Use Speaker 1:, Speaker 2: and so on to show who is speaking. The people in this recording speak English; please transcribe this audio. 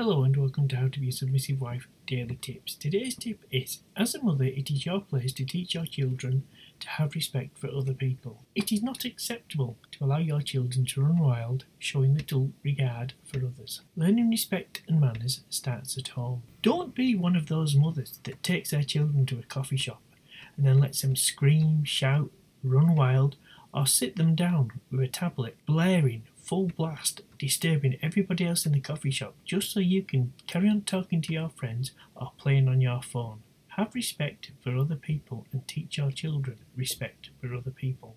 Speaker 1: Hello and welcome to How to Be a Submissive Wife Daily Tips. Today's tip is As a mother, it is your place to teach your children to have respect for other people. It is not acceptable to allow your children to run wild, showing little regard for others. Learning respect and manners starts at home. Don't be one of those mothers that takes their children to a coffee shop and then lets them scream, shout, run wild, or sit them down with a tablet blaring full blast, disturbing everybody else in the coffee shop just so you can carry on talking to your friends or playing on your phone. Have respect for other people and teach your children respect for other people.